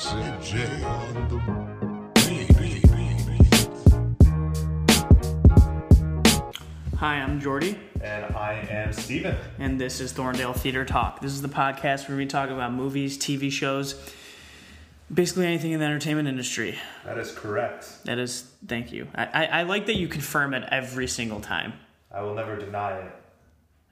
CJ on the beat, beat, beat, beat. Hi, I'm Jordy, And I am Steven. and this is Thorndale Theater Talk. This is the podcast where we talk about movies, TV shows, basically anything in the entertainment industry. That is correct. That is, thank you. I, I, I like that you confirm it every single time. I will never deny it.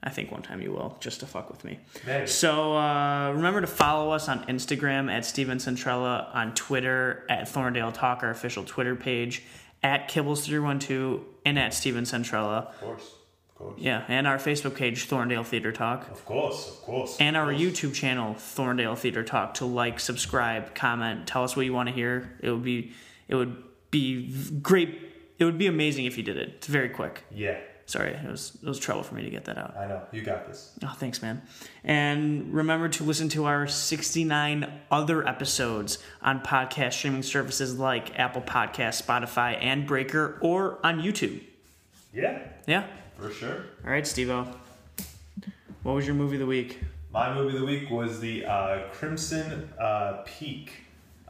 I think one time you will, just to fuck with me. Maybe. So uh, remember to follow us on Instagram at Steven Centrella, on Twitter at Thorndale Talk, our official Twitter page, at Kibbles312, and at Steven Centrella. Of course. Of course. Yeah, and our Facebook page, Thorndale Theater Talk. Of course. Of course. and our course. YouTube channel, Thorndale Theater Talk, to like, subscribe, comment, tell us what you want to hear. It would be, it would be great. It would be amazing if you did it. It's very quick. Yeah, Sorry, it was it was trouble for me to get that out. I know. You got this. Oh, thanks, man. And remember to listen to our 69 other episodes on podcast streaming services like Apple Podcasts, Spotify, and Breaker, or on YouTube. Yeah, Yeah. for sure. All right, Stevo. What was your movie of the week? My movie of the week was the uh, Crimson uh, Peak.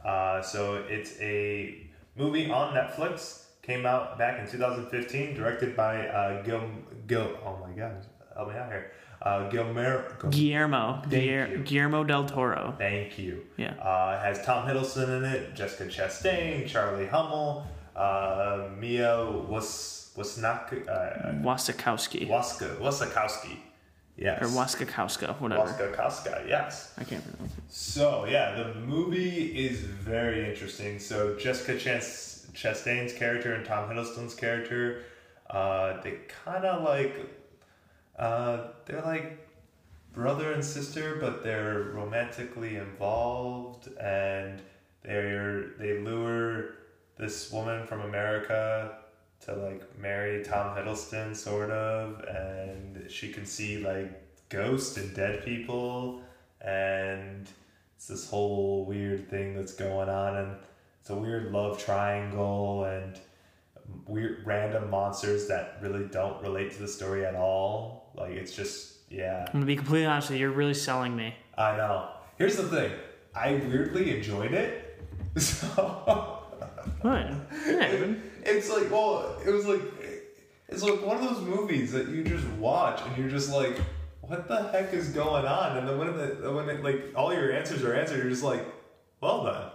Uh, so it's a movie on Netflix. Came out back in 2015, directed by uh, Gil. Gil. Oh my God, help me out here. Uh, Gilmer. Guillermo. Thank Guiller- you. Guillermo del Toro. Thank you. Yeah. Uh, it has Tom Hiddleston in it, Jessica Chastain, Charlie Hunnam, uh, Mia Was Wasnak uh, Wasikowski. Waska Wasakowski. Yes. or Waskakowska, whatever. Waskakowska, yes. I can't it. So yeah, the movie is very interesting. So Jessica Chas- Chastain's character and Tom Hiddleston's character, uh, they kind of like, uh, they're like brother and sister, but they're romantically involved, and they're they lure this woman from America to like marry Tom Hiddleston, sort of, and she can see like ghosts and dead people, and it's this whole weird thing that's going on, and it's a weird love triangle, and weird random monsters that really don't relate to the story at all. Like it's just yeah. I'm gonna be completely honest with you. You're really selling me. I know. Here's the thing. I weirdly enjoyed it. So What? Yeah, it's like well, it was like it's like one of those movies that you just watch and you're just like, what the heck is going on? And then when the when it, like all your answers are answered, you're just like, well then, like I didn't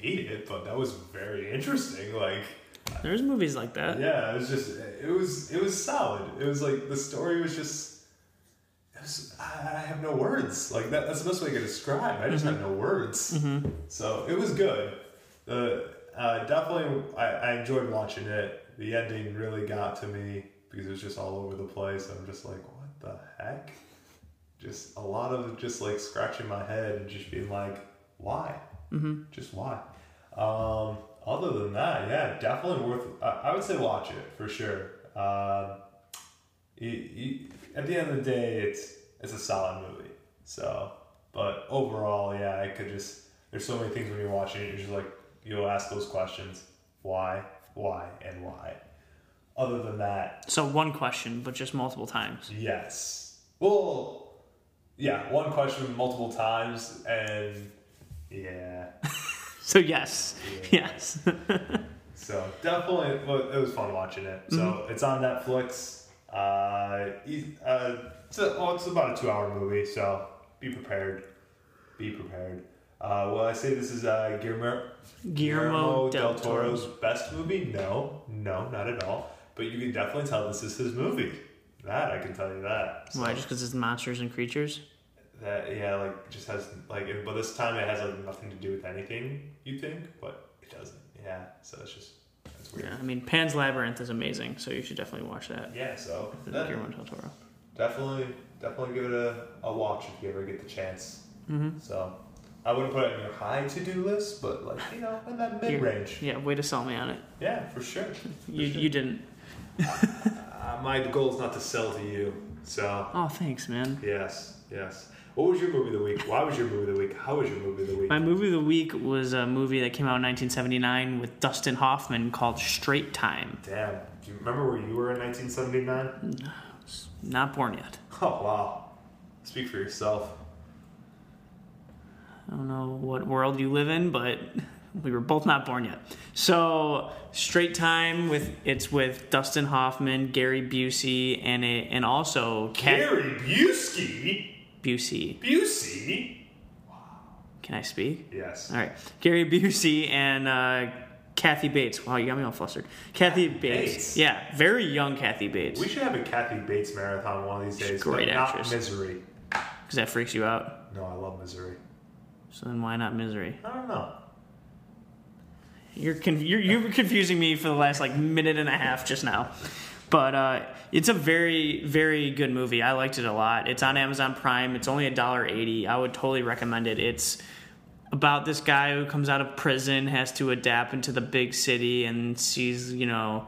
hate it, but that was very interesting. Like There's movies like that. yeah, it was just it was it was solid. It was like the story was just. It was, I have no words. Like that. That's the best way I could describe. I just have no words. So it was good. The uh, definitely I, I enjoyed watching it. The ending really got to me because it was just all over the place. I'm just like, what the heck? Just a lot of just like scratching my head and just being like, why? Mm-hmm. Just why? Um, other than that, yeah, definitely worth. I, I would say watch it for sure. Um, you, you, at the end of the day, it's it's a solid movie. So, but overall, yeah, I could just. There's so many things when you're watching it, you're just like you'll ask those questions: why, why, and why. Other than that, So one question, but just multiple times. yes. Well, yeah, one question multiple times, and yeah. So yes, yes. So definitely, it was fun watching it. So it's on Netflix. Uh, uh, it's, a, well, it's about a two-hour movie, so be prepared. Be prepared. Uh, will I say this is uh, Guillermo, Guillermo del Toro's Toro's. best movie? No, no, not at all. But you can definitely tell this is his movie. That I can tell you that. So Why? Just because it's monsters and creatures? That yeah, like just has like, but this time it has like nothing to do with anything. You think, but it doesn't. Yeah, so it's just that's weird. Yeah. I mean, Pan's Labyrinth is amazing, so you should definitely watch that. Yeah, so The that- Guillermo del Toro. definitely, definitely give it a, a watch if you ever get the chance. Mm-hmm. So, I wouldn't put it on your high to do list, but like you know, in that mid range. Yeah, way to sell me on it. Yeah, for sure. You you didn't. Uh, my goal is not to sell to you. So, Oh, thanks, man. yes, yes. What was your movie of the week? Why was your movie of the week? How was your movie of the week? My movie of the week was a movie that came out in 1979 with Dustin Hoffman called Straight Time. Damn. Do you remember where you were in 1979? Not born yet. Oh wow. Speak for yourself. I don't know what world you live in, but we were both not born yet. So straight time with it's with Dustin Hoffman, Gary Busey, and a, and also Kat Gary Busey. Busey. Busey. Wow. Can I speak? Yes. All right, Gary Busey and uh, Kathy Bates. Wow, you got me all flustered. Kathy Bates. Bates. Yeah, very young Kathy Bates. We should have a Kathy Bates marathon one of these days. great actress. Not Misery. Because that freaks you out. No, I love Misery. So then why not Misery? I don't know. You're, you're you're confusing me for the last like minute and a half just now. But uh, it's a very very good movie. I liked it a lot. It's on Amazon Prime. It's only a dollar eighty. I would totally recommend it. It's about this guy who comes out of prison, has to adapt into the big city, and sees you know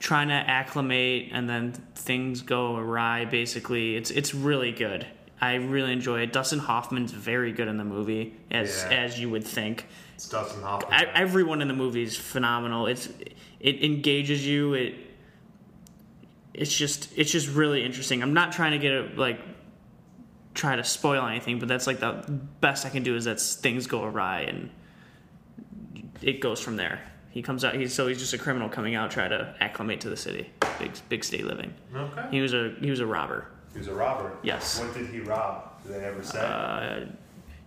trying to acclimate, and then things go awry. Basically, it's it's really good. I really enjoy it. Dustin Hoffman's very good in the movie, as Yeah. as you would think. It's Dustin Hoffman. I, everyone in the movie is phenomenal. It's it engages you. It it's just it's just really interesting. I'm not trying to get it like try to spoil anything, but that's like the best I can do is that things go awry and it goes from there. He comes out. He's so he's just a criminal coming out try to acclimate to the city, big big state living. okay. He was a he was a robber. He was a robber. Yes. What did he rob? Did they ever say? Uh,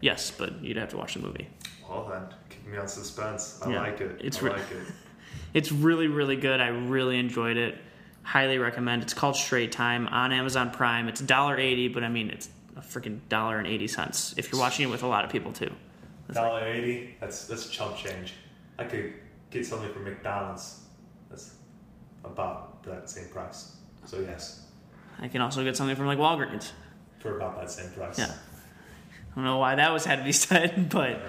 yes, but you'd have to watch the movie. well then, keep me on suspense. I Yeah, like it. it's I re- like it. It's really, really good. I really enjoyed it. Highly recommend. It's called Straight Time on Amazon Prime. It's $1.80, but I mean, it's a freaking dollar and eighty cents if you're watching it with a lot of people too. It's like- Dollar eighty. That's that's chump change. I could get something from McDonald's. That's about that same price. So yes, I can also get something from like Walgreens. for about that same price. Yeah. I don't know why that was had to be said, but.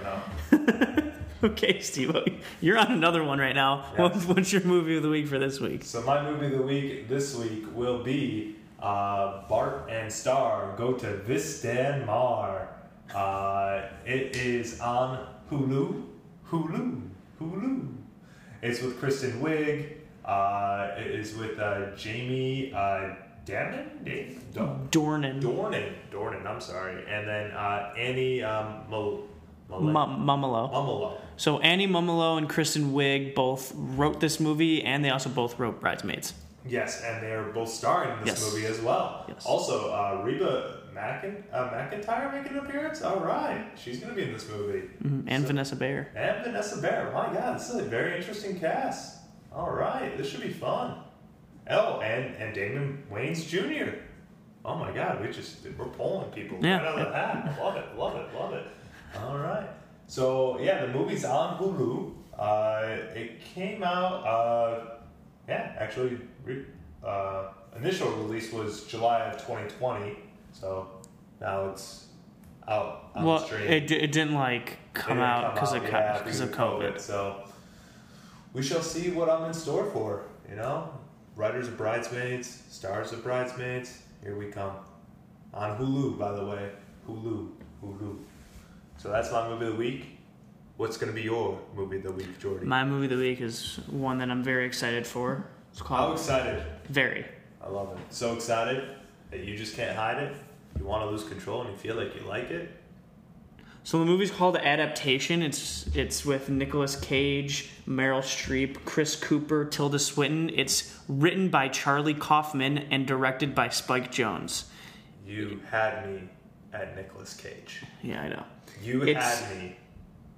okay, Steve, you're on another one right now. Yes. What's your movie of the week for this week? So my movie of the week this week will be uh, Barb and Star go to Vistanmar. Uh, it is on Hulu. Hulu. Hulu. It's with Kristen Wiig. Uh, it is with uh, Jamie uh, Damon? Dam- Dam- Dornan. Dornan. Dornan, I'm sorry. And then uh, Annie um, Mal- Mum- Mumolo. Mumolo. So Annie Mumolo and Kristen Wiig both wrote this movie, and they also both wrote Bridesmaids. Yes, and they're both starring in this Yes. movie as well. Yes. Also, uh, Reba Mackin- uh, McEntire making an appearance. All right, she's going to be in this movie. Mhm, And So- Vanessa Bayer. And Vanessa Bayer. My God, this is a very interesting cast. All right, this should be fun. Oh, and and Damon Wayans Jr. Oh my God, we just we're pulling people Yeah. right out of the hat. Love it, love it, love it. All right. So yeah, the movie's on Hulu. Uh, it came out. Uh, yeah, actually, re- uh, initial release was July of 2020. So now it's out on Well, the stream. it, it didn't like come didn't out because of co- yeah, because of COVID. So we shall see what I'm in store for. You know, writers of Bridesmaids, stars of Bridesmaids. Here we come on Hulu, by the way. Hulu, Hulu. So that's my movie of the week. What's going to be your movie of the week, Jordy? My movie of the week is one that I'm very excited for. It's called. How excited! Very. I love it. So excited that you just can't hide it. You want to lose control and you feel like you like it. So the movie's called Adaptation. It's it's with Nicolas Cage, Meryl Streep, Chris Cooper, Tilda Swinton. It's written by Charlie Kaufman and directed by Spike Jonze. You had me at Nicolas Cage. Yeah, I know. You It's- had me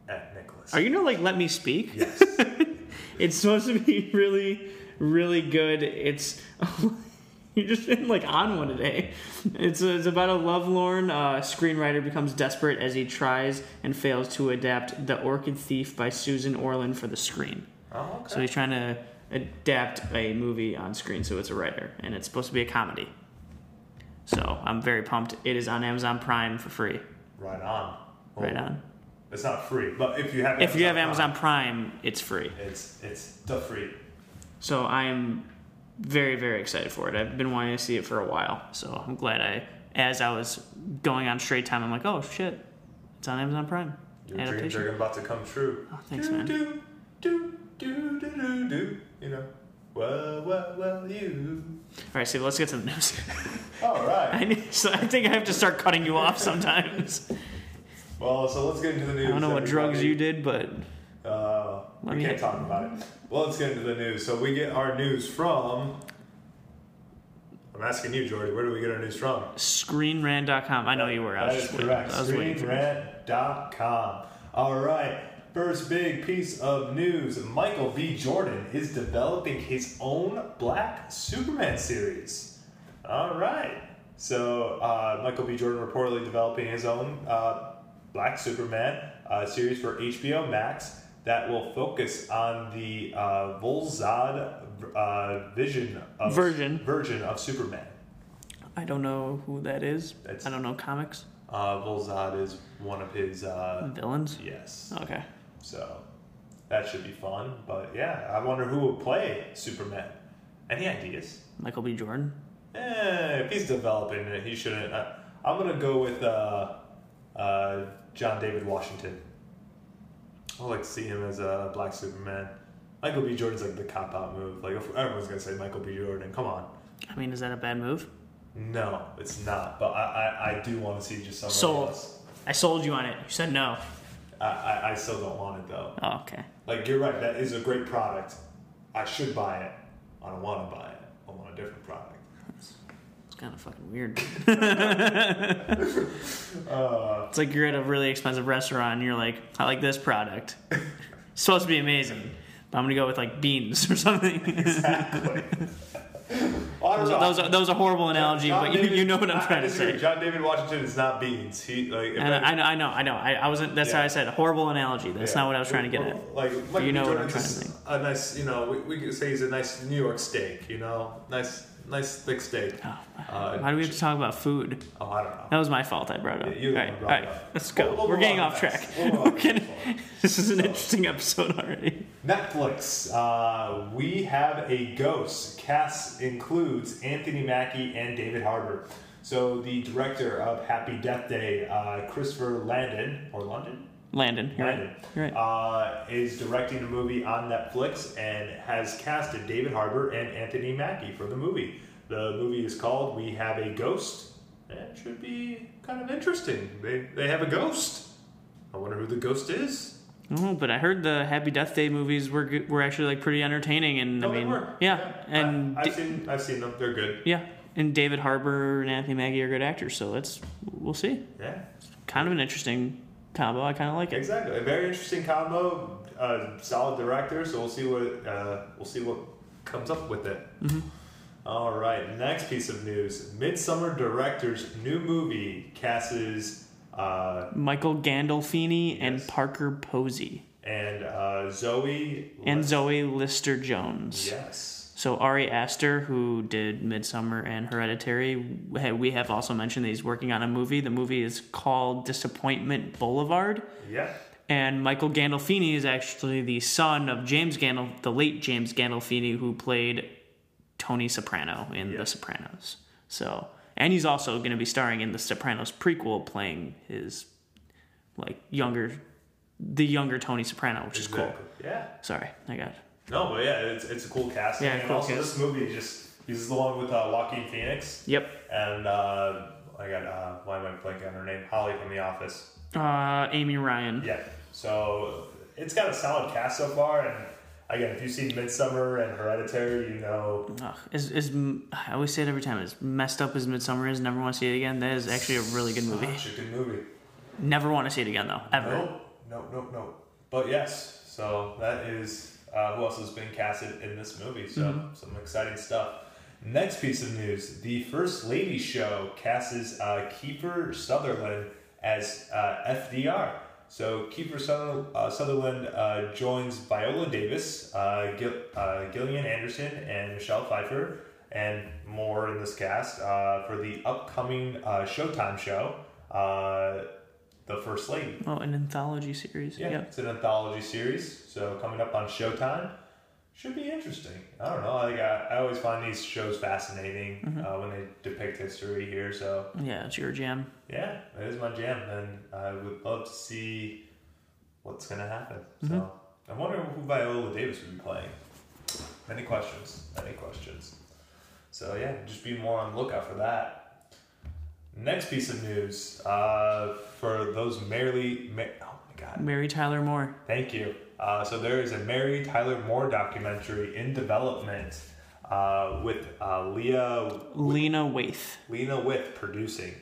at Nicolas. Are you gonna like let me speak? Yes. It's supposed to be really, really good. It's you're just been like on one today. It's it's about a lovelorn uh, screenwriter becomes desperate as he tries and fails to adapt The Orchid Thief by Susan Orlean for the screen. oh, okay. So he's trying to adapt a movie on screen, so it's a writer, and it's supposed to be a comedy. So I'm very pumped. It is on Amazon Prime for free. right on. Oh. Right Oh, on. It's not free, but if you have If you have Prime, Amazon Prime, it's free. it's it's the free. So I am very, very excited for it. I've been wanting to see it for a while. So I'm glad I, as I was going on straight time, I'm like, oh shit, it's on Amazon Prime. Your dreams are about to come true. Oh, thanks, do, man. Do, do, do, do, do, do. You know. Well, well, well, you. All right, Steve, let's get to the news. All right. I, need, so I think I have to start cutting you off sometimes. Well, so let's get into the news. I don't know what drugs you did, but Uh, we can't talk about it. Well, let's get into the news. So we get our news from. I'm asking you, Jordy. Where do we get our news from? screenrant.com. I know you were. I That was is just waiting. correct. I was waiting for you. ScreenRant.com. All right. First big piece of news Michael B. Jordan is developing his own Black Superman series. All right. So, uh, Michael B. Jordan reportedly developing his own uh, Black Superman uh, series for HBO Max that will focus on the uh, Val-Zod uh, vision of Version. version of Superman. I don't know who that is. That's- I don't know comics. Uh, Val-Zod is one of his uh, Villains? yes. Okay. So that should be fun. But yeah, I wonder who would play Superman. Any ideas? Michael B. Jordan? Eh, if he's developing it, he shouldn't. Uh, I'm gonna go with uh, uh, John David Washington. I like to see him as a Black Superman. Michael B. Jordan's like the cop out move. Like if everyone's gonna say Michael B. Jordan. Come on. I mean, is that a bad move? No, it's not. But I, I, I do want to see just somebody Sold. else. I sold you on it. You said no. I, I, I still don't want it though. Oh, okay. Like you're right, that is a great product. I should buy it. I don't want to buy it. I want a different product. It's kind of fucking weird. Uh, It's like you're at a really expensive restaurant and you're like, I like this product. It's supposed to be amazing. But I'm gonna go with like beans or something. exactly. Well, I that, was, don't know. that, was a, that was a horrible analogy, John but you, David- you know what I'm trying to say. John David Washington is not beans. He like. And I- I know, I know, I know. I, I wasn't. That's how I said horrible analogy. That's yeah. not what I was trying to get at. Like, Michael you know B. what I'm trying to a- A nice, you know, we, we could say he's a nice New York steak. You know, nice, nice thick steak. Oh, Uh, why do we have to talk about food? Oh, I don't know. That was my fault. I brought it up. Yeah, you all right, brought all right, up. let's go. We'll- we'll We're getting off track. We'll getting- this is an interesting episode already. Netflix. Uh, we have a ghost. Cast includes Anthony Mackie and David Harbour. So the director of Happy Death Day, uh, Christopher Landon or London, Landon, you're right. Landon, You're right. uh, is directing a movie on Netflix and has casted David Harbour and Anthony Mackie for the movie. The movie is called We Have a Ghost. And should be kind of interesting. They they have a ghost. I wonder who the ghost is. Oh, but I heard the Happy Death Day movies were were actually like pretty entertaining, and Oh, I they mean, were. yeah, and I, Da- have seen I've seen them. They're good. yeah, and David Harbour and Anthony Mackie are good actors, so let's we'll see. Yeah, Kind of an interesting combo. I kind of like it. exactly. A very interesting combo. Uh, solid director. So we'll see what uh, we'll see what comes up with it. Mm-hmm. All right. Next piece of news: Midsommar director's new movie casts uh, Michael Gandolfini and Parker Posey and uh, Zoe and Zoe Lister Jones. Yes. So Ari Aster, who did Midsommar and Hereditary, we- have also mentioned that he's working on a movie. The movie is called Disappointment Boulevard. Yeah. And Michael Gandolfini is actually the son of James Gandol, the late James Gandolfini, who played Tony Soprano in Yeah. The Sopranos. So, and he's also going to be starring in the Sopranos prequel, playing his like younger, the younger Tony Soprano, which is cool. Yeah. Sorry, I got. No, but yeah, it's, it's a cool casting. Yeah, and cool also cast. this movie just he's the one with uh, Joaquin Phoenix Yep. and uh, I got uh, why am I blanking on her name? Holly from The Office. Uh, Amy Ryan. Yeah. So it's got a solid cast so far, and again, if you've seen Midsommar and Hereditary, you know. Ugh, is is I always say it every time. As messed up as Midsommar is, never want to see it again. That is actually a really good movie. Such a good movie. Never want to see it again though, ever. No, no, no, no. But yes, so that is uh, who else has been casted in this movie. So Mm-hmm. some exciting stuff. Next piece of news: the First Lady show casts uh, Kiefer Sutherland as uh, FDR. So Kiefer uh, Sutherland uh, joins Viola Davis, uh, Gil- uh, Gillian Anderson, and Michelle Pfeiffer, and more in this cast uh, for the upcoming uh, Showtime show, uh, The First Lady. Oh, an anthology series. Yeah, Yeah. it's an anthology series, so coming up on Showtime should be interesting. I don't know. Like I, I always find these shows fascinating Mm-hmm. uh, when they depict history here. So Yeah, it's your jam. yeah, it is my jam, and I would love to see what's gonna happen. Mm-hmm. So I wonder who Viola Davis would be playing. Many questions. Many questions. So yeah, just be more on the lookout for that. Next piece of news uh, for those merely. Ma- oh my god. Mary Tyler Moore. Thank you. Uh, so there is a Mary Tyler Moore documentary in development uh, with uh, Leah Lena Waithe. Lena Waithe producing.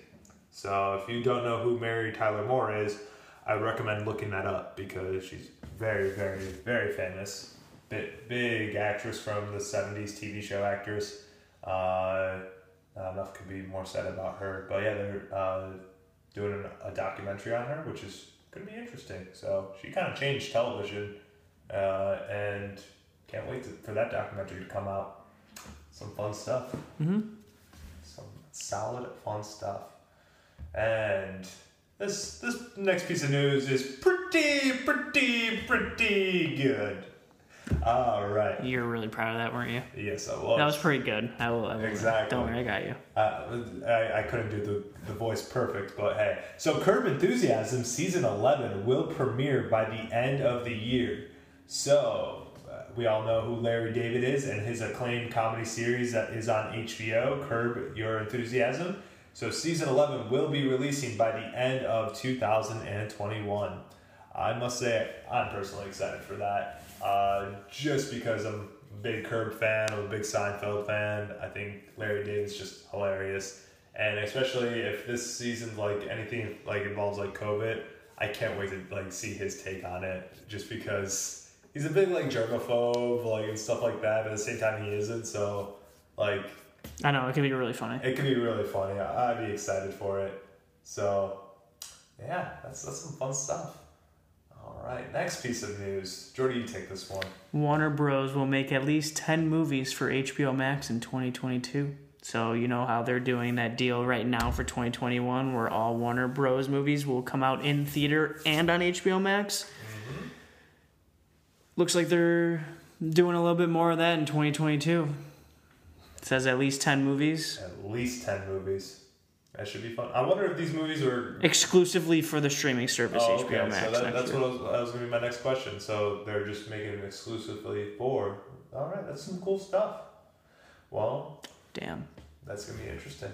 So if you don't know who Mary Tyler Moore is, I recommend looking that up because she's very, very, very famous. Big, big actress from the '70s TV show actress. Uh, not enough could be more said about her, but yeah, they're uh, doing a documentary on her, which is going to be interesting. So she kind of changed television, uh, and can't wait to, for that documentary to come out. Some fun stuff. Mm-hmm. Some solid, fun stuff. And this this next piece of news is pretty, pretty, pretty good. All right. You were really proud of that, weren't you? Yes, I was. That was pretty good. I will. I will Exactly. Don't worry, I got you. Uh, I, I couldn't do the, the voice perfect, but hey. So, Curb Enthusiasm season 11 will premiere by the end of the year. So, uh, we all know who Larry David is and his acclaimed comedy series that is on HBO, Curb Your Enthusiasm. So, season 11 will be releasing by the end of 2021. I must say, I'm personally excited for that. Uh, just because I'm a big Curb fan, I'm a big Seinfeld fan. I think Larry David's just hilarious, and especially if this season like anything like involves like COVID, I can't wait to like see his take on it. Just because he's a big like germaphobe, like and stuff like that. But at the same time, he isn't. So like I know it could be really funny. it could be really funny. I'd be excited for it. So, yeah, that's that's some fun stuff. All right, next piece of news. Jordy, you take this one. Warner Bros. will make at least 10 movies for HBO Max in 2022. So, you know how they're doing that deal right now for 2021 where all Warner Bros. movies will come out in theater and on HBO Max? Mm-hmm. Looks like they're doing a little bit more of that in 2022. It says at least 10 movies At least ten movies. That should be fun. I wonder if these movies are. exclusively for the streaming service Oh, HBO okay, Max. so that, that's year. what I was, that was going to be my next question. So they're just making it exclusively for. All right, that's some cool stuff. Well, Damn. that's going to be interesting.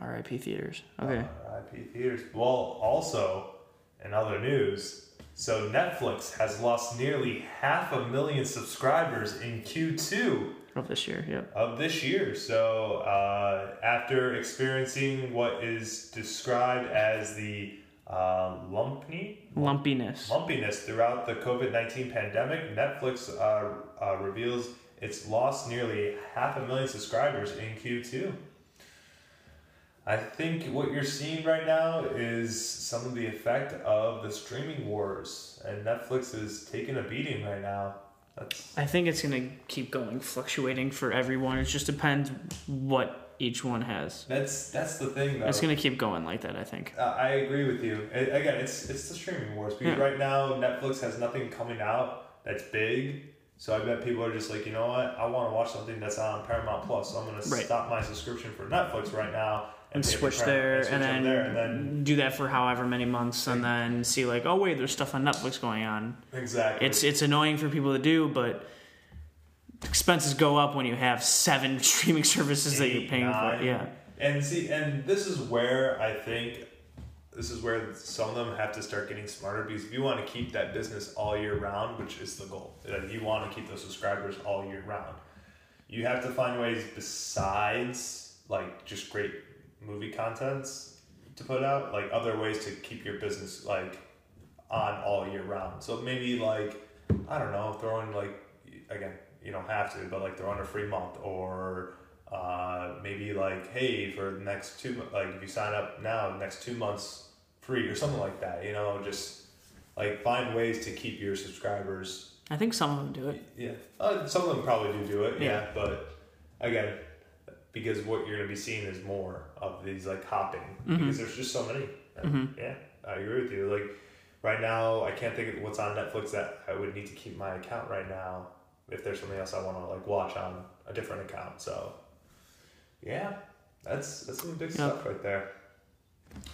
RIP theaters. Okay. RIP theaters. Well, also, in other news, so Netflix has lost nearly half a million subscribers in Q2 Of this year, yep. of this year. So, uh, after experiencing what is described as the uh, lumpy Lumpiness. lumpiness throughout the COVID 19 pandemic, Netflix uh, uh, reveals it's lost nearly half a million subscribers in Q2. I think what you're seeing right now is some of the effect of the streaming wars, and Netflix is taking a beating right now. That's I think it's gonna keep going, fluctuating for everyone. It just depends what each one has. that's that's the thing though. It's gonna keep going like that. I think. Uh, I agree with you. A- again, it's it's the streaming wars because Yeah. right now Netflix has nothing coming out that's big. So I bet people are just like, you know what? I want to watch something that's on Paramount Plus. So I'm going to Right. stop my subscription for Netflix right now And switch there, and over then, there, and then do that for however many months, and then see like, oh wait, there's stuff on Netflix going on. exactly. It's it's annoying for people to do, but expenses go up when you have seven streaming services that you're paying nine. for. Yeah, And see, and this is where I think this is where some of them have to start getting smarter because if you want to keep that business all year round, which is the goal, that you want to keep those subscribers all year round, you have to find ways besides like just great movie contents to put out, like other ways to keep your business like on all year round. So maybe like I don't know, throw in like again, you don't have to, but like throw in a free month or uh, maybe like hey for the next two like if you sign up now next two months free or something like that. You know, just like find ways to keep your subscribers. I think some of them do it. Yeah, uh, some of them probably do do it. Yeah, Yeah. but again. Because what you're going to be seeing is more of these like hopping Mm-hmm. because there's just so many. And, Yeah, I agree with you. Like right now, I can't think of what's on Netflix that I would need to keep my account right now. If there's something else I want to like watch on a different account, so yeah, that's that's some big stuff right there.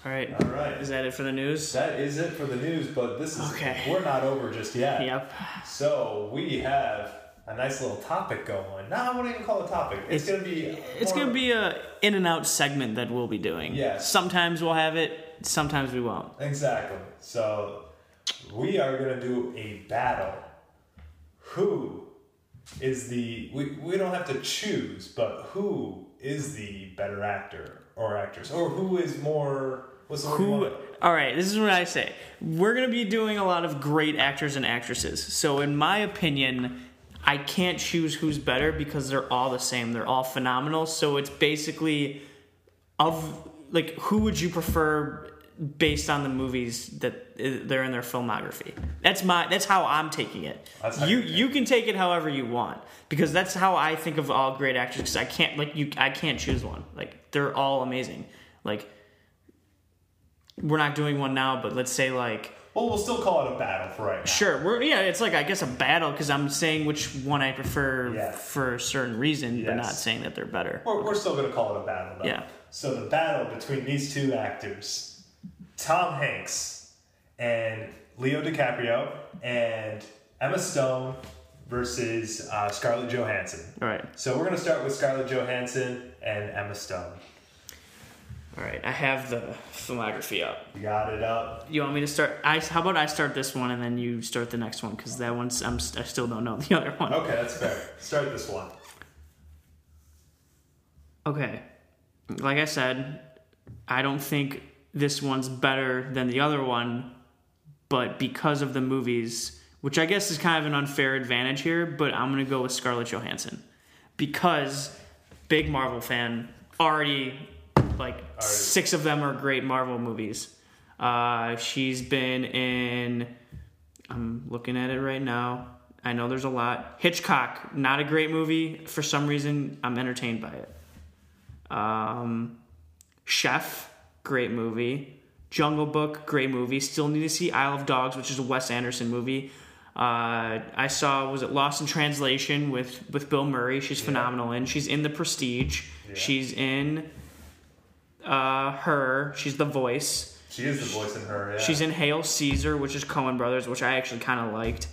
All right, All right, is that it for the news? that is it for the news. But this is Okay. we're not over just yet. Yep. So we have a nice little topic going. No, I wouldn't even call it a topic. It's, It's- gonna be. It's gonna be a in and out segment that we'll be doing. Yes. Sometimes we'll have it. Sometimes we won't. Exactly. So we are gonna do a battle. Who is the we, we don't have to choose, but who is the better actor or actress? Or who is more what's the Who? All right. This is what I say. We're gonna be doing a lot of great actors and actresses. So in my opinion, I can't choose who's better because they're all the same. They're all phenomenal. So it's basically of like who would you prefer based on the movies that uh, they're in their filmography. That's my that's how I'm taking it. You you you can take it however you want because that's how I think of all great actors. Because I can't like you I can't choose one. Like they're all amazing. Like we're not doing one now, but let's say like Well, we'll still call it a battle for right now. sure we're yeah it's like I guess a battle because I'm saying which one I prefer Yeah. for a certain reason, but not saying that they're better. We're, we're still gonna call it a battle though. Yeah. So the battle between these two actors, Tom Hanks and Leo DiCaprio, and Emma Stone versus uh, Scarlett Johansson. All right. So we're gonna start with Scarlett Johansson and Emma Stone. All right, I have the filmography up. You got it up. You want me to start? I how about I start this one and then you start the next one because that one's I'm I still don't know the other one. Okay, that's fair. Start this one. Okay, like I said, I don't think this one's better than the other one, but because of the movies, which I guess is kind of an unfair advantage here, but I'm gonna go with Scarlett Johansson because big Marvel fan already like six of them are great Marvel movies. Uh, she's been in. I'm looking at it right now. I know there's a lot. Hitchcock, not a great movie. For some reason, I'm entertained by it. Um, Chef, great movie. Jungle Book, great movie. Still need to see Isle of Dogs, which is a Wes Anderson movie. Uh, I saw was it Lost in Translation with with Bill Murray. She's phenomenal in. She's in The Prestige. She's in uh, her. She's the voice. She is the voice in her. Yeah. She's in Hail Caesar, which is Coen Brothers, which I actually kind of liked.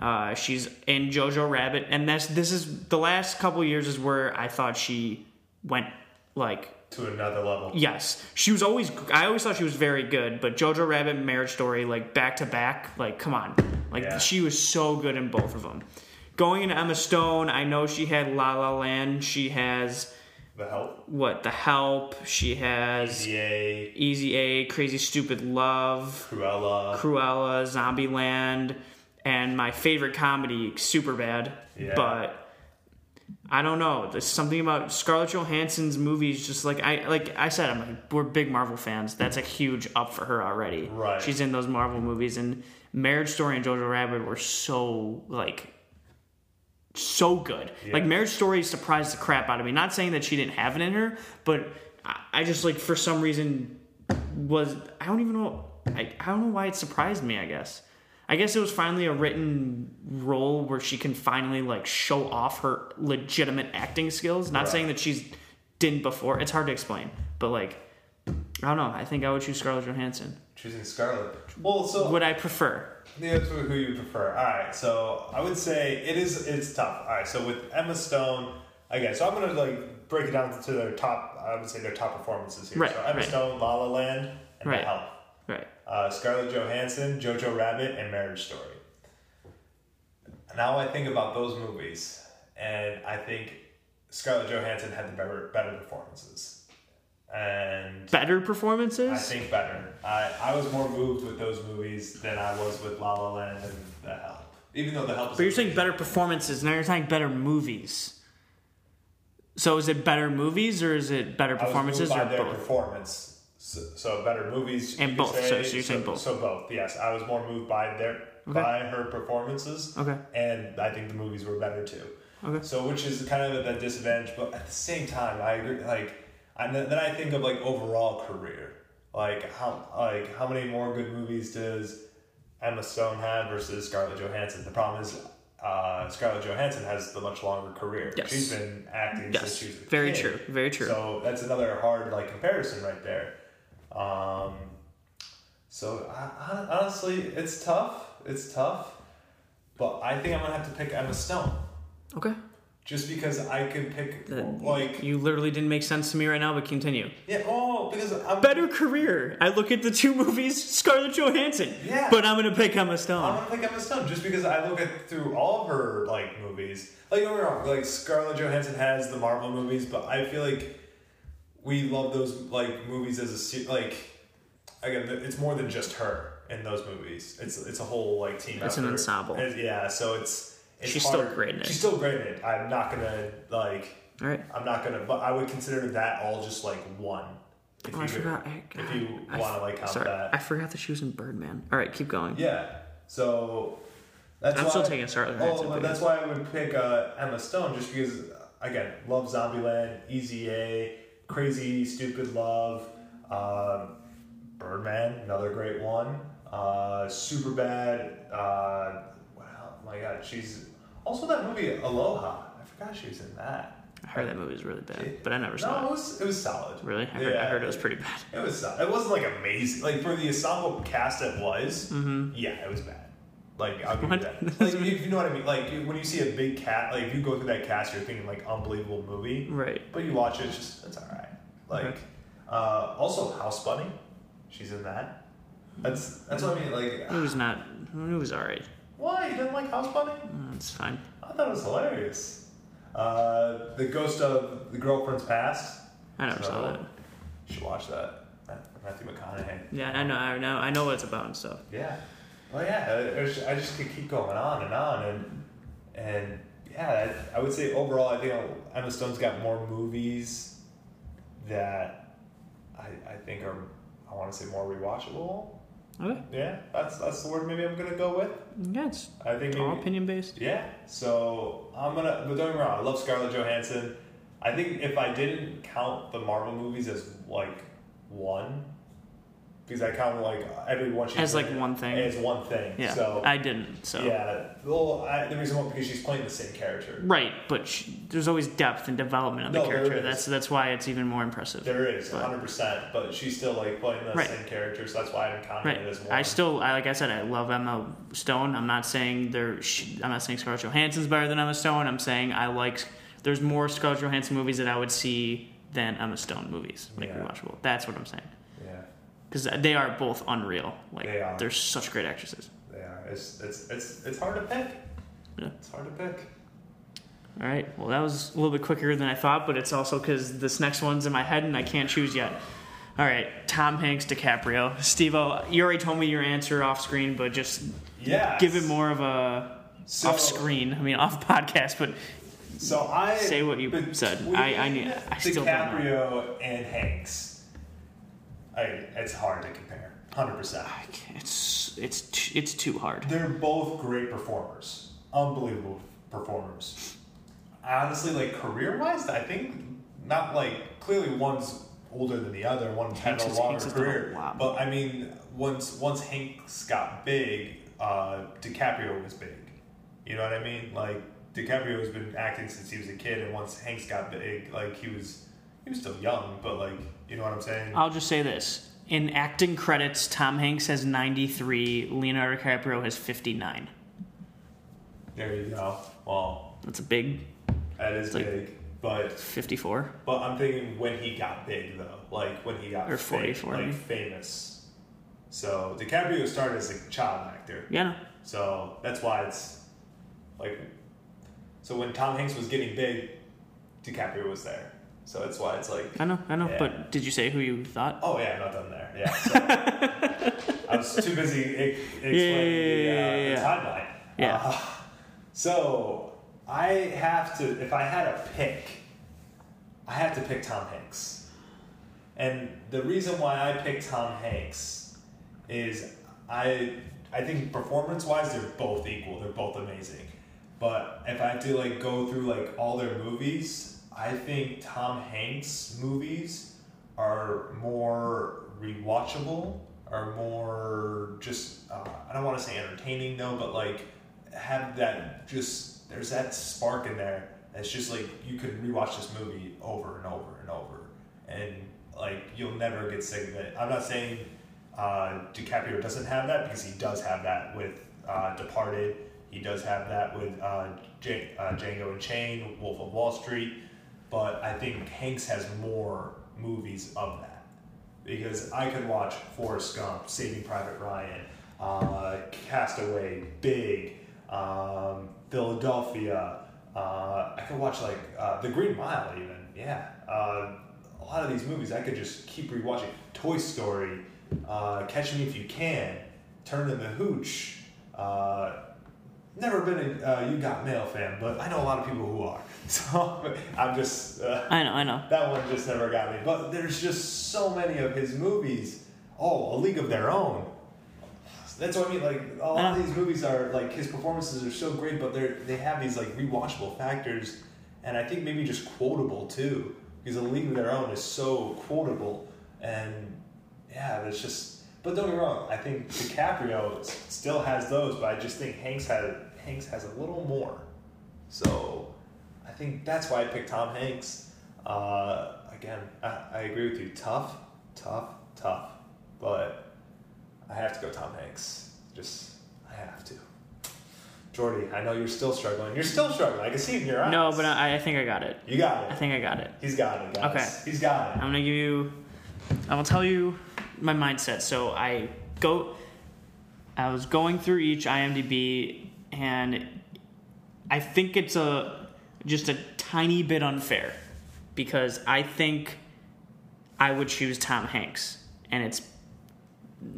Uh, she's in Jojo Rabbit, and that's this is the last couple years is where I thought she went like to another level. yes, she was always I always thought she was very good, but Jojo Rabbit, Marriage Story, like back to back, like come on, like Yeah. she was so good in both of them. Going into Emma Stone, I know she had La La Land. She has The help. what The Help. She has DA, Easy A, Crazy Stupid Love. Cruella. Cruella, Zombieland, and my favorite comedy, Superbad. Yeah. But I don't know. There's something about Scarlett Johansson's movies. Just like I like I said, I'm like we're big Marvel fans. That's a huge up for her already. Right. She's in those Marvel movies, and Marriage Story and Jojo Rabbit were so like so good. Like Marriage Story surprised the crap out of me. Not saying that she didn't have it in her, but I, I just like for some reason was I don't even know I, I don't know why it surprised me, I guess. I guess it was finally a written role where she can finally like show off her legitimate acting skills. Not Right. saying that she's didn't before. It's hard to explain. But like I don't know. I think I would choose Scarlett Johansson. Choosing Scarlett. Well, so Would I prefer? Yeah, who you prefer. All right, so I would say it is it's tough. All right, so with Emma Stone, again, so I'm gonna like break it down to their top. I would say their top performances here. Right, so Emma right. Stone, La La Land, and Right. The Help. Right. Uh, Scarlett Johansson, Jojo Rabbit, and Marriage Story. Now I think about those movies, and I think Scarlett Johansson had the better better performances, and Better performances? I think better. I, I was more moved with those movies than I was with La La Land and The Help. Even though The Help. Is But you're saying better performances, now you're saying better movies. So is it better movies or is it better performances or both? performance. So, so better movies And both, so- so you're saying both. So both, yes. I was more moved by their Okay. by her performances. Okay. And I think the movies were better too. Okay. So which is kind of a disadvantage, but at the same time, I agree. Like, and then then I think of like overall career, like how like how many more good movies does Emma Stone have versus Scarlett Johansson? The problem is. Uh, Scarlett Johansson has the much longer career. Yes. She's been acting Yes. since she was a Very kid. true. Very true. So that's another hard like comparison right there. Um, so I, I, honestly, it's tough. It's tough, but I think I'm gonna have to pick Emma Stone. Okay. Just because I could pick That- like You literally didn't make sense to me right now, but continue. yeah, oh, because I'm Better career. I look at the two movies, Scarlett Johansson. Yeah. But I'm gonna pick Emma Stone. I'm gonna pick Emma Stone just because I look at through all of her like movies. Like don't get me wrong, like Scarlett Johansson has the Marvel movies, but I feel like we love those like movies as a se- like again. It's more than just her in those movies. It's it's a whole like team. It's an ensemble. It's- yeah, so it's, it's She's still hard- great in it. She's still great in it. I'm not gonna like. All right. I'm not gonna, but I would consider that all just like one. If Oh, I you- forgot. I, If you I- want to like count sorry, that. I forgot that she was in Birdman. All right, keep going. Yeah. So that's I'm why, still taking Scarlett Johansson, Oh, that's why I would pick uh, Emma Stone just because again, love Zombieland, Easy A, Crazy Stupid Love, um, Birdman, another great one. Uh, Super Bad. Uh, my God, she's also that movie Aloha. I forgot she was in that. I heard that movie was really bad, but I never No, saw it it. was it was solid. Really? I heard, I heard it was pretty bad. It was. It wasn't like amazing. Like for the ensemble cast it was. mm-hmm. Yeah, it was bad. Like I'll give you that. Like if you know what I mean. Like when you see a big cat, like if you go through that cast, you're thinking like unbelievable movie. Right. But you watch it, it's just it's all right. Like uh, also House Bunny, she's in that. That's that's what I mean. Like It was not. It was alright. Why you didn't like House Bunny? Uh, It's fine. I thought it was hilarious. Uh, the Ghost of the Girlfriend's Past. I never So, saw that. You should watch that. Matthew McConaughey. Yeah, I know. I know. I know what it's about and stuff. Yeah. Well, yeah. I, just, I just could keep going on and on, and and yeah, I, I would say overall, I think Emma Stone's got more movies that I, I think are I want to say more rewatchable. Okay. Yeah, that's that's the word maybe I'm gonna go with. Yeah, it's I think all maybe, opinion based. yeah. So I'm gonna, but don't get me wrong. I love Scarlett Johansson. I think if I didn't count the Marvel movies as like one, because I count like every one she's As, like, one thing. as one thing. Yeah. So I didn't. So. yeah. Well, I, the reason why because she's playing the same character. Right, but sh there's always depth and development of the No, there character. That's that's why it's even more impressive. There is 100, percent but she's still like playing the Right. same character, so that's why I didn't count Right. it as one. I still, I, like I said, I love Emma Stone. I'm not saying there. I'm not saying Scarlett Johansson's better than Emma Stone. I'm saying I like. There's more Scarlett Johansson movies that I would see than Emma Stone movies, like Yeah. rewatchable. That's what I'm saying. Because they are both unreal. Like They are. they're such great actresses. they are. It's it's it's it's hard to pick. Yeah. It's hard to pick. All right. Well, that was a little bit quicker than I thought, but it's also because this next one's in my head and I can't choose yet. All right. Tom Hanks, DiCaprio. Steve oh, you already told me your answer off screen, but just Yeah. give it more of a So- off screen. I mean, off podcast, but So I Say what you said. I- I need- I still don't know. DiCaprio and Hanks. I it's hard to compare. Hundred percent. It's it's t- it's too hard. They're both great performers. Unbelievable performers. Honestly, like career wise, I think not like clearly one's older than the other. One had a longer Hanks has done a career. lot But I mean, once once Hanks got big, uh, DiCaprio was big. You know what I mean? Like DiCaprio has been acting since he was a kid, and once Hanks got big, like he was he was still young, but like you know what I'm saying? I'll just say this: in acting credits, Tom Hanks has 93, Leonardo DiCaprio has 59. There you go. Well, That's a big that is like- big, but 54. But I'm thinking when he got big though, like when he got Or fa- 44, like famous. So DiCaprio started as a child actor, Yeah. So that's why it's like. So when Tom Hanks was getting big, DiCaprio was there. So that's why it's like. I know, I know. Yeah. But did you say who you thought? Oh yeah, I'm not done there. Yeah. So I was too busy explaining yeah, the, uh, yeah, the yeah. timeline. Yeah. Uh, so I have to, if I had a pick, I have to pick Tom Hanks. And the reason why I picked Tom Hanks is I I think performance wise they're both equal. They're both amazing. But if I have to like go through like all their movies, I think Tom Hanks movies are more rewatchable, are more just uh, I don't want to say entertaining though, but like have that just there's that spark in there. It's just like you could rewatch this movie over and over and over, and like you'll never get sick of it. I'm not saying uh, DiCaprio doesn't have that because he does have that with uh, Departed. He does have that with uh, J- uh, Django Unchained, Wolf of Wall Street, but I think Hanks has more movies of that because I could watch Forrest Gump, Saving Private Ryan, uh, Castaway, Big, um, Philadelphia. Uh, I could watch like uh, The Green Mile, even. Yeah, uh, a lot of these movies I could just keep rewatching. Toy Story, uh, Catch Me If You Can, Turner and Hooch. Uh, never been a uh, You Got Mail fan, but I know a lot of people who are. So I'm just. Uh, I know, I know. that one just never got me. But there's just so many of his movies. Oh, A League of Their Own. That's what I mean. Like a lot of these movies are like his performances are so great, but they're they have these like rewatchable factors, and I think maybe just quotable too. Because A League of Their Own is so quotable, and yeah, it's just. But don't get me wrong. I think DiCaprio still has those, but I just think Hanks had Hanks has a little more. So I think that's why I picked Tom Hanks. Uh, again, I, I agree with you. Tough, tough, tough. But I have to go Tom Hanks. Just, I have to. Jordy, I know you're still struggling. You're still struggling. I can see it in your eyes. No, but I, I think I got it. You got it. I think I got it. He's got it, guys. Okay. He's got it. I'm gonna give you. I will tell you my mindset. So I go. I was going through each IMDb, and I think it's a just a tiny bit unfair because I think I would choose Tom Hanks, and it's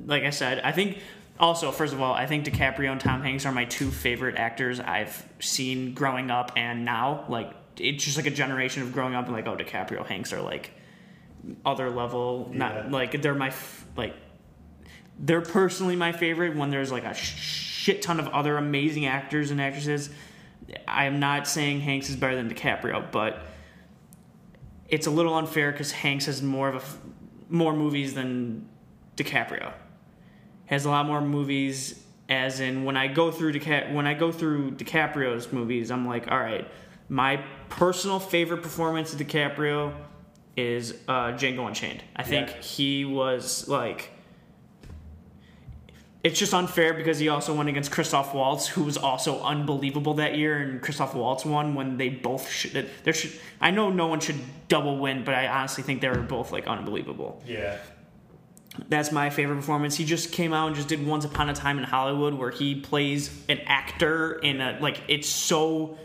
like I said. I think also first of all, I think DiCaprio and Tom Hanks are my two favorite actors I've seen growing up and now. Like it's just like a generation of growing up and like oh DiCaprio Hanks are like other level Yeah. not like they're my f- like they're personally my favorite when there's like a sh- shit ton of other amazing actors and actresses i'm not saying hanks is better than DiCaprio but it's a little unfair because hanks has more of a f- more movies than DiCaprio has a lot more movies as in when i go through DiCap- when i go through DiCaprio's movies i'm like all right my personal favorite performance of DiCaprio is uh, Django Unchained. I think Yeah. he was like. It's just unfair because he also went against Christoph Waltz, who was also unbelievable that year, and Christoph Waltz won when they both should. There should. I know no one should double win, but I honestly think they were both like unbelievable. Yeah. That's my favorite performance. He just came out and just did Once Upon a Time in Hollywood, where he plays an actor in a like. It's so.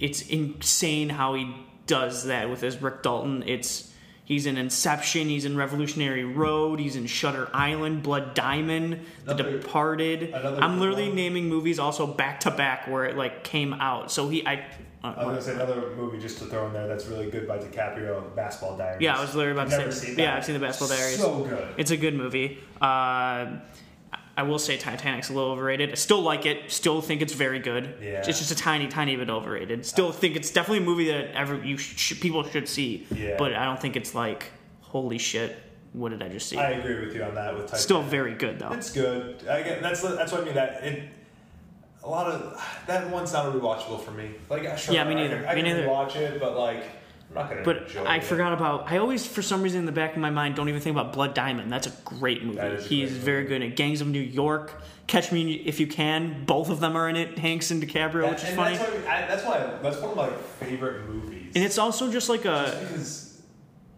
It's insane how he does that with his Rick Dalton. It's he's in Inception, he's in Revolutionary Road, he's in Shutter Island, Blood Diamond, The Departed. I'm literally one. naming movies also back to back where it like came out. So he I. I was gonna say another movie just to throw in there that's really good by DiCaprio, Basketball Diaries. Yeah, I was literally about to Never say. Yeah. I've seen the Basketball Diaries. So good. It's a good movie. Uh, I will say Titanic's a little overrated. I still like it. Still think it's very good. Yeah. It's just a tiny, tiny bit overrated. Still think it's definitely a movie that ever you sh- people should see. Yeah. But I don't think it's like holy shit. What did I just see? I agree with you on that. With Titanic. Still very good though. It's good. I get that's that's what I mean. That it a lot of that one's not rewatchable for me. Like I sure, Yeah, me I neither. can- I Me can neither. watch it, but like I'm not gonna. But I it. forgot about. I always, for some reason, in the back of my mind, don't even think about Blood Diamond. That's a great movie. That is a He's great very movie. good at Gangs of New York. Catch Me If You Can. Both of them are in it. Hanks and DiCaprio, That- which is and funny. That's, what I, I, that's why that's one of my favorite movies. And it's also just like Just a. because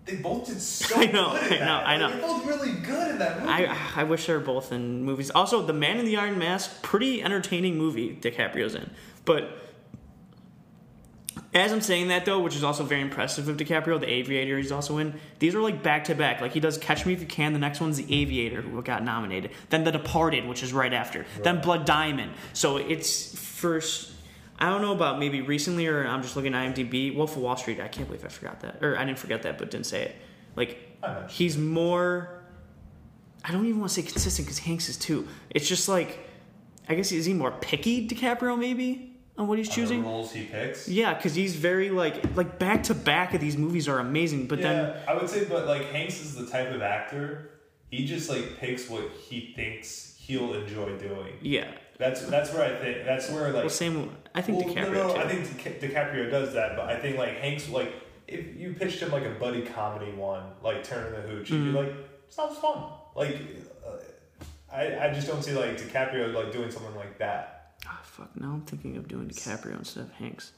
they both did so I know, good. I know. I know. They're both really good in that movie. I, I wish they were both in movies. Also, The Man in the Iron Mask, pretty entertaining movie DiCaprio's in. But as I'm saying that though, which is also very impressive of DiCaprio, The Aviator he's also in. These are like back to back. Like he does Catch Me If You Can. The next one's The Aviator, who got nominated. Then The Departed, which is right after. Then Blood Diamond. So it's first. I don't know about maybe recently or I'm just looking at IMDb. Wolf of Wall Street. I can't believe I forgot that, or I didn't forget that, but didn't say it. Like he's more. I don't even want to say consistent because Hanks is too. It's just like, I guess is he more picky DiCaprio maybe on what he's choosing? the roles he picks. Yeah, because he's very like like back to back of these movies are amazing, but yeah, then I would say, but like Hanks is the type of actor. He just like picks what he thinks he'll enjoy doing. yeah. That's that's where I think that's where like Well, same. I think well, DiCaprio no, no, too. I think Di- DiCaprio does that, but I think like Hanks like if you pitched him like a buddy comedy one, like Turner and Hooch, he'd Mm-hmm. be like, sounds fun. Like, uh, I I just don't see like DiCaprio like doing something like that. Fuck. Now I'm thinking of doing DiCaprio instead of Hanks.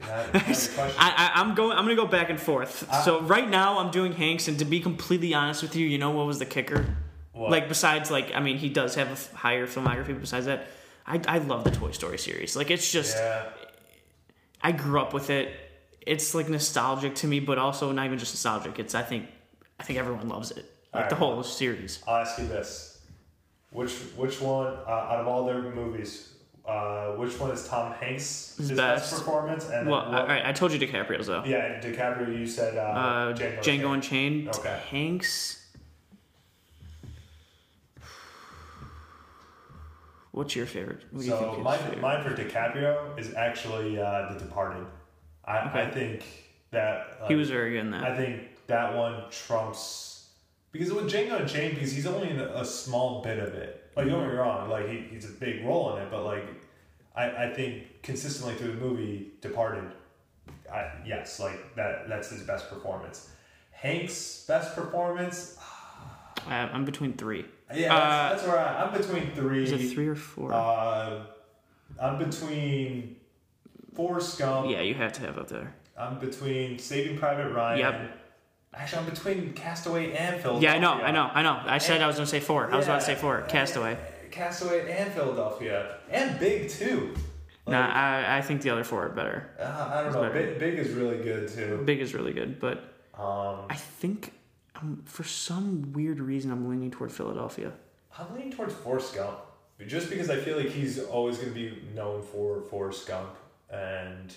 That- that's a question. I, I, I'm going. I'm gonna go back and forth. I- so right now I'm doing Hanks, and to be completely honest with you, you know what was the kicker? What? Like besides, like I mean, he does have a higher filmography. But besides that, I I love the Toy Story series. Like it's just yeah. I grew up with it. It's like nostalgic to me, but also not even just nostalgic. It's I think I think everyone loves it. Like the whole series. I'll ask you this: which which one uh, out of all their movies, uh, which one is Tom Hanks' His best, best. performance? And Well, all right, I told you DiCaprio's though. yeah, DiCaprio. You said uh, Uh, Django, Django, Unchained. Okay. Hanks. What's your favorite? What you So is mine, favorite? mine for DiCaprio is actually uh, The Departed. I, I think that uh, he was very good in that. I think that one trumps because with Django Unchained, because he's only in a small bit of it. Like don't get me wrong, like he, he's a big role in it, but like I, I think consistently through the movie Departed, I, yes, like that that's his best performance. Hank's best performance, I, I'm between three. yeah, Uh, that's, that's where I, I'm between three. Is it three or four? Uh, I'm between Forrest Gump. yeah, you have to have up there. I'm between Saving Private Ryan. Yep. Actually, I'm between Castaway and Philadelphia. Yeah, I know, I know, I know. I said I was gonna say four. I was about to say four. Castaway. Castaway and Philadelphia. And Big, too. Like, Nah, I, I think the other four are better. uh, I don't know. better. Big, Big is really good, too. Big is really good, but Um, I think um, for some weird reason I'm leaning toward Philadelphia. I'm leaning towards Forrest Gump. Just because I feel like he's always going to be known for Forrest Gump. And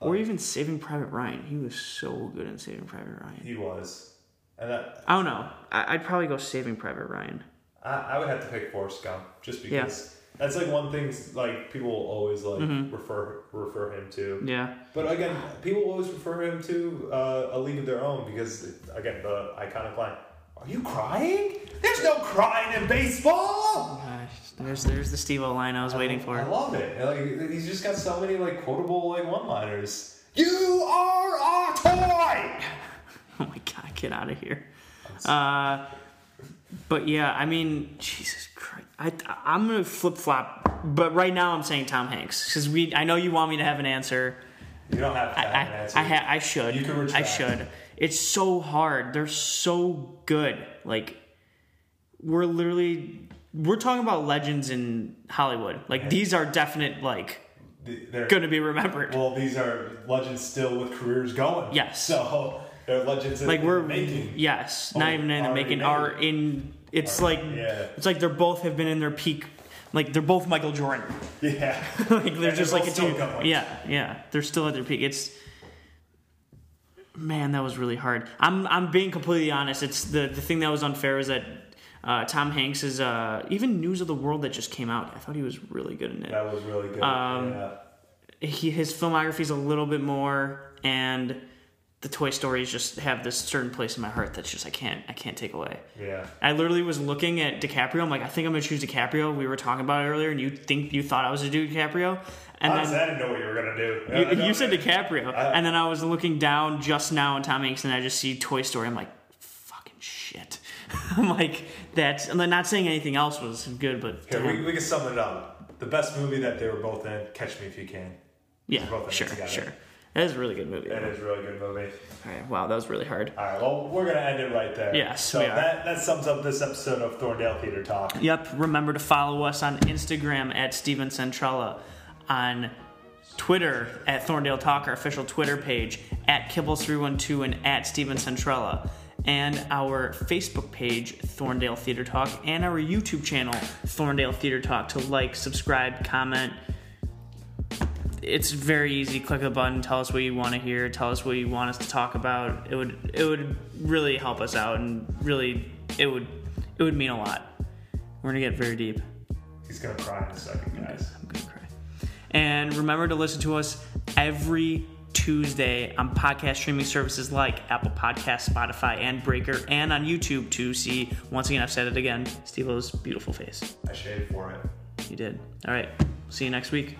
Or even Saving Private Ryan. He was so good in Saving Private Ryan. he was. And that, I don't know. I, I'd probably go Saving Private Ryan. I, I would have to pick Forrest Gump just Yeah. because that's like one thing like people always like Mhm. refer refer him to. Yeah. But again, people always refer him to uh, a league of their own because again the iconic line, "Are you crying? There's no crying in baseball." Gosh, there's there's the Steve O line I was waiting for. I love it. Like he's just got so many like quotable like one-liners. You are a toy. Oh my god, get out of here. Uh, but yeah, I mean, Jesus Christ, I I'm gonna flip flop, but right now I'm saying Tom Hanks because we. I know you want me to have an answer. You don't have to I an I answer. I, ha- I should. You can I should. It's so hard. They're so good. Like we're literally we're talking about legends in Hollywood. Like these are definite like They're, going to be remembered. well, these are legends still with careers going. Yes. So they're legends in like we're the making. yes, Oh, not even in the making made. are in. It's Already, like yeah. it's like they're both have been in their peak. Like they're both Michael Jordan. Yeah. like they're And just they're like a going. Yeah, yeah, they're still at their peak. It's man, that was really hard. I'm I'm being completely honest. It's the the thing that was unfair is that. Uh, Tom Hanks is uh, even News of the World that just came out. I thought he was really good in it. That was really good. Um, yeah. he, his filmography is a little bit more, and the Toy Stories just have this certain place in my heart that's just I can't I can't take away. Yeah. I literally was looking at DiCaprio. I'm like, I think I'm gonna choose DiCaprio. We were talking about it earlier, and you think you thought I was a do DiCaprio, and Honestly, then I didn't know what you were gonna do. I you, said. DiCaprio, I- and then I was looking down just now on Tom Hanks, and I just see Toy Story. I'm like, fucking shit. I'm like, that's. I'm not saying anything else was good, but Here, we, we can sum it up. The best movie that they were both in, Catch Me If You Can. yeah, sure, sure. That is a really good movie. That is a really good movie. All right, wow, that was really hard. All right, well, we're gonna end it right there. Yes, So that that sums up this episode of Thorndale Theater Talk. Yep. Remember to follow us on Instagram at Steven Centrella, on Twitter at Thorndale Talk, our official Twitter page, at Kibbles312 and at Steven Centrella, and our Facebook page, Thorndale Theater Talk, and our YouTube channel, Thorndale Theater Talk, to like, subscribe, comment. It's very easy. Click a button, tell us what you want to hear, tell us what you want us to talk about. It would it would really help us out and really it would it would mean a lot. We're gonna get very deep. He's gonna cry in a second, guys. I'm gonna cry. And remember to listen to us every Tuesday on podcast streaming services like Apple Podcasts, Spotify, and Breaker, and on YouTube to see, once again, I've said it again, Steve O's beautiful face. I shaved for it. You did. All right. See you next week.